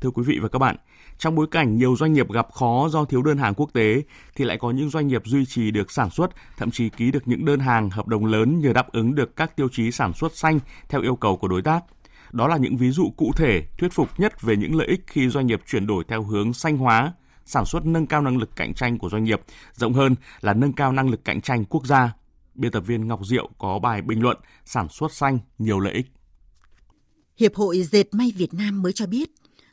Thưa quý vị và các bạn, trong bối cảnh nhiều doanh nghiệp gặp khó do thiếu đơn hàng quốc tế thì lại có những doanh nghiệp duy trì được sản xuất, thậm chí ký được những đơn hàng hợp đồng lớn nhờ đáp ứng được các tiêu chí sản xuất xanh theo yêu cầu của đối tác. Đó là những ví dụ cụ thể thuyết phục nhất về những lợi ích khi doanh nghiệp chuyển đổi theo hướng xanh hóa, sản xuất nâng cao năng lực cạnh tranh của doanh nghiệp, rộng hơn là nâng cao năng lực cạnh tranh quốc gia. Biên tập viên Ngọc Diệu có bài bình luận sản xuất xanh nhiều lợi ích. Hiệp hội Dệt may Việt Nam mới cho biết,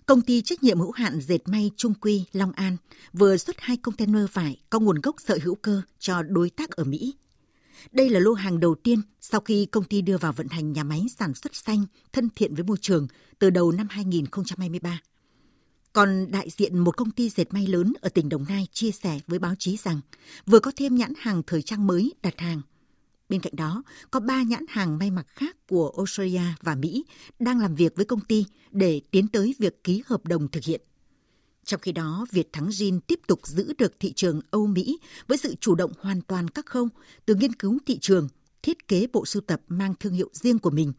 công ty trách nhiệm hữu hạn dệt may Trung Quy, Long An vừa xuất hai container vải có nguồn gốc sợi hữu cơ cho đối tác ở Mỹ. Đây là lô hàng đầu tiên sau khi công ty đưa vào vận hành nhà máy sản xuất xanh thân thiện với môi trường từ đầu năm 2023. Còn đại diện một công ty dệt may lớn ở tỉnh Đồng Nai chia sẻ với báo chí rằng vừa có thêm nhãn hàng thời trang mới đặt hàng. Bên cạnh đó, có ba nhãn hàng may mặc khác của Australia và Mỹ đang làm việc với công ty để tiến tới việc ký hợp đồng thực hiện. Trong khi đó, Việt Thắng Jin tiếp tục giữ được thị trường Âu Mỹ với sự chủ động hoàn toàn các khâu từ nghiên cứu thị trường, thiết kế bộ sưu tập mang thương hiệu riêng của mình,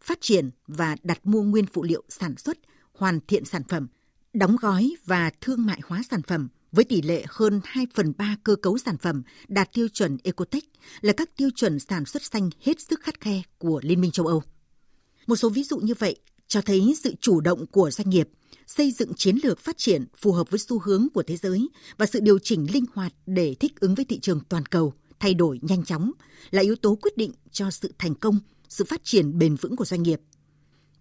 phát triển và đặt mua nguyên phụ liệu sản xuất, hoàn thiện sản phẩm, đóng gói và thương mại hóa sản phẩm với tỷ lệ hơn 2 phần 3 cơ cấu sản phẩm đạt tiêu chuẩn Ecotech là các tiêu chuẩn sản xuất xanh hết sức khắt khe của Liên minh châu Âu. Một số ví dụ như vậy cho thấy sự chủ động của doanh nghiệp xây dựng chiến lược phát triển phù hợp với xu hướng của thế giới và sự điều chỉnh linh hoạt để thích ứng với thị trường toàn cầu, thay đổi nhanh chóng là yếu tố quyết định cho sự thành công, sự phát triển bền vững của doanh nghiệp.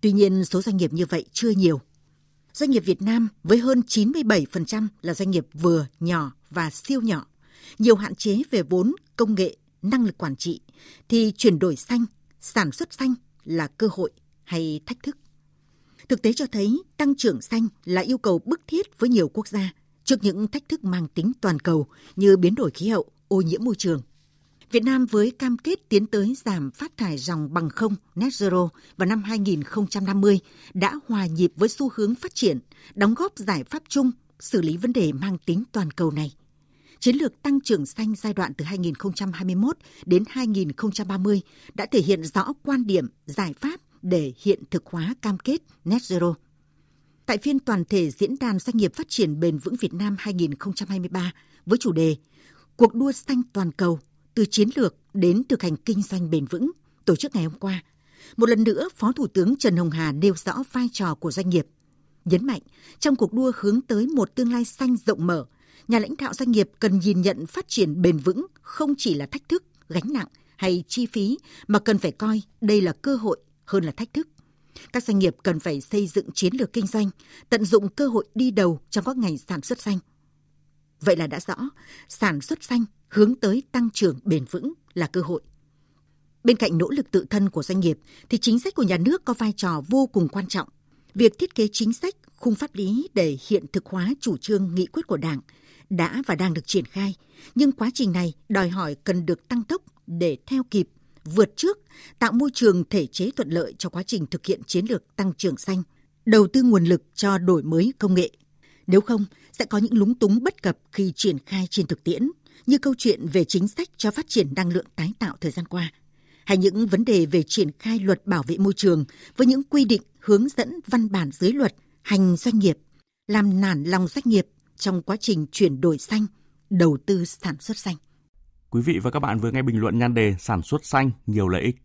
Tuy nhiên, số doanh nghiệp như vậy chưa nhiều. Doanh nghiệp Việt Nam với hơn 97% là doanh nghiệp vừa, nhỏ và siêu nhỏ, nhiều hạn chế về vốn, công nghệ, năng lực quản trị, thì chuyển đổi xanh, sản xuất xanh là cơ hội hay thách thức? Thực tế cho thấy tăng trưởng xanh là yêu cầu bức thiết với nhiều quốc gia trước những thách thức mang tính toàn cầu như biến đổi khí hậu, ô nhiễm môi trường. Việt Nam với cam kết tiến tới giảm phát thải dòng bằng không net zero vào năm 2050 đã hòa nhịp với xu hướng phát triển, đóng góp giải pháp chung xử lý vấn đề mang tính toàn cầu này. Chiến lược tăng trưởng xanh giai đoạn từ 2021 đến 2030 đã thể hiện rõ quan điểm, giải pháp để hiện thực hóa cam kết net zero. Tại phiên toàn thể diễn đàn doanh nghiệp phát triển bền vững Việt Nam 2023 với chủ đề Cuộc đua xanh toàn cầu từ chiến lược đến thực hành kinh doanh bền vững tổ chức ngày hôm qua. Một lần nữa, Phó Thủ tướng Trần Hồng Hà nêu rõ vai trò của doanh nghiệp. Nhấn mạnh, trong cuộc đua hướng tới một tương lai xanh rộng mở, nhà lãnh đạo doanh nghiệp cần nhìn nhận phát triển bền vững không chỉ là thách thức, gánh nặng hay chi phí, mà cần phải coi đây là cơ hội hơn là thách thức. Các doanh nghiệp cần phải xây dựng chiến lược kinh doanh, tận dụng cơ hội đi đầu trong các ngành sản xuất xanh. Vậy là đã rõ, sản xuất xanh hướng tới tăng trưởng bền vững là cơ hội. Bên cạnh nỗ lực tự thân của doanh nghiệp thì chính sách của nhà nước có vai trò vô cùng quan trọng. Việc thiết kế chính sách, khung pháp lý để hiện thực hóa chủ trương nghị quyết của Đảng đã và đang được triển khai, nhưng quá trình này đòi hỏi cần được tăng tốc để theo kịp, vượt trước, tạo môi trường thể chế thuận lợi cho quá trình thực hiện chiến lược tăng trưởng xanh, đầu tư nguồn lực cho đổi mới công nghệ. Nếu không, sẽ có những lúng túng bất cập khi triển khai trên thực tiễn, như câu chuyện về chính sách cho phát triển năng lượng tái tạo thời gian qua, hay những vấn đề về triển khai luật bảo vệ môi trường với những quy định hướng dẫn văn bản dưới luật hành doanh nghiệp, làm nản lòng doanh nghiệp trong quá trình chuyển đổi xanh, đầu tư sản xuất xanh. Quý vị và các bạn vừa nghe bình luận nhan đề sản xuất xanh nhiều lợi ích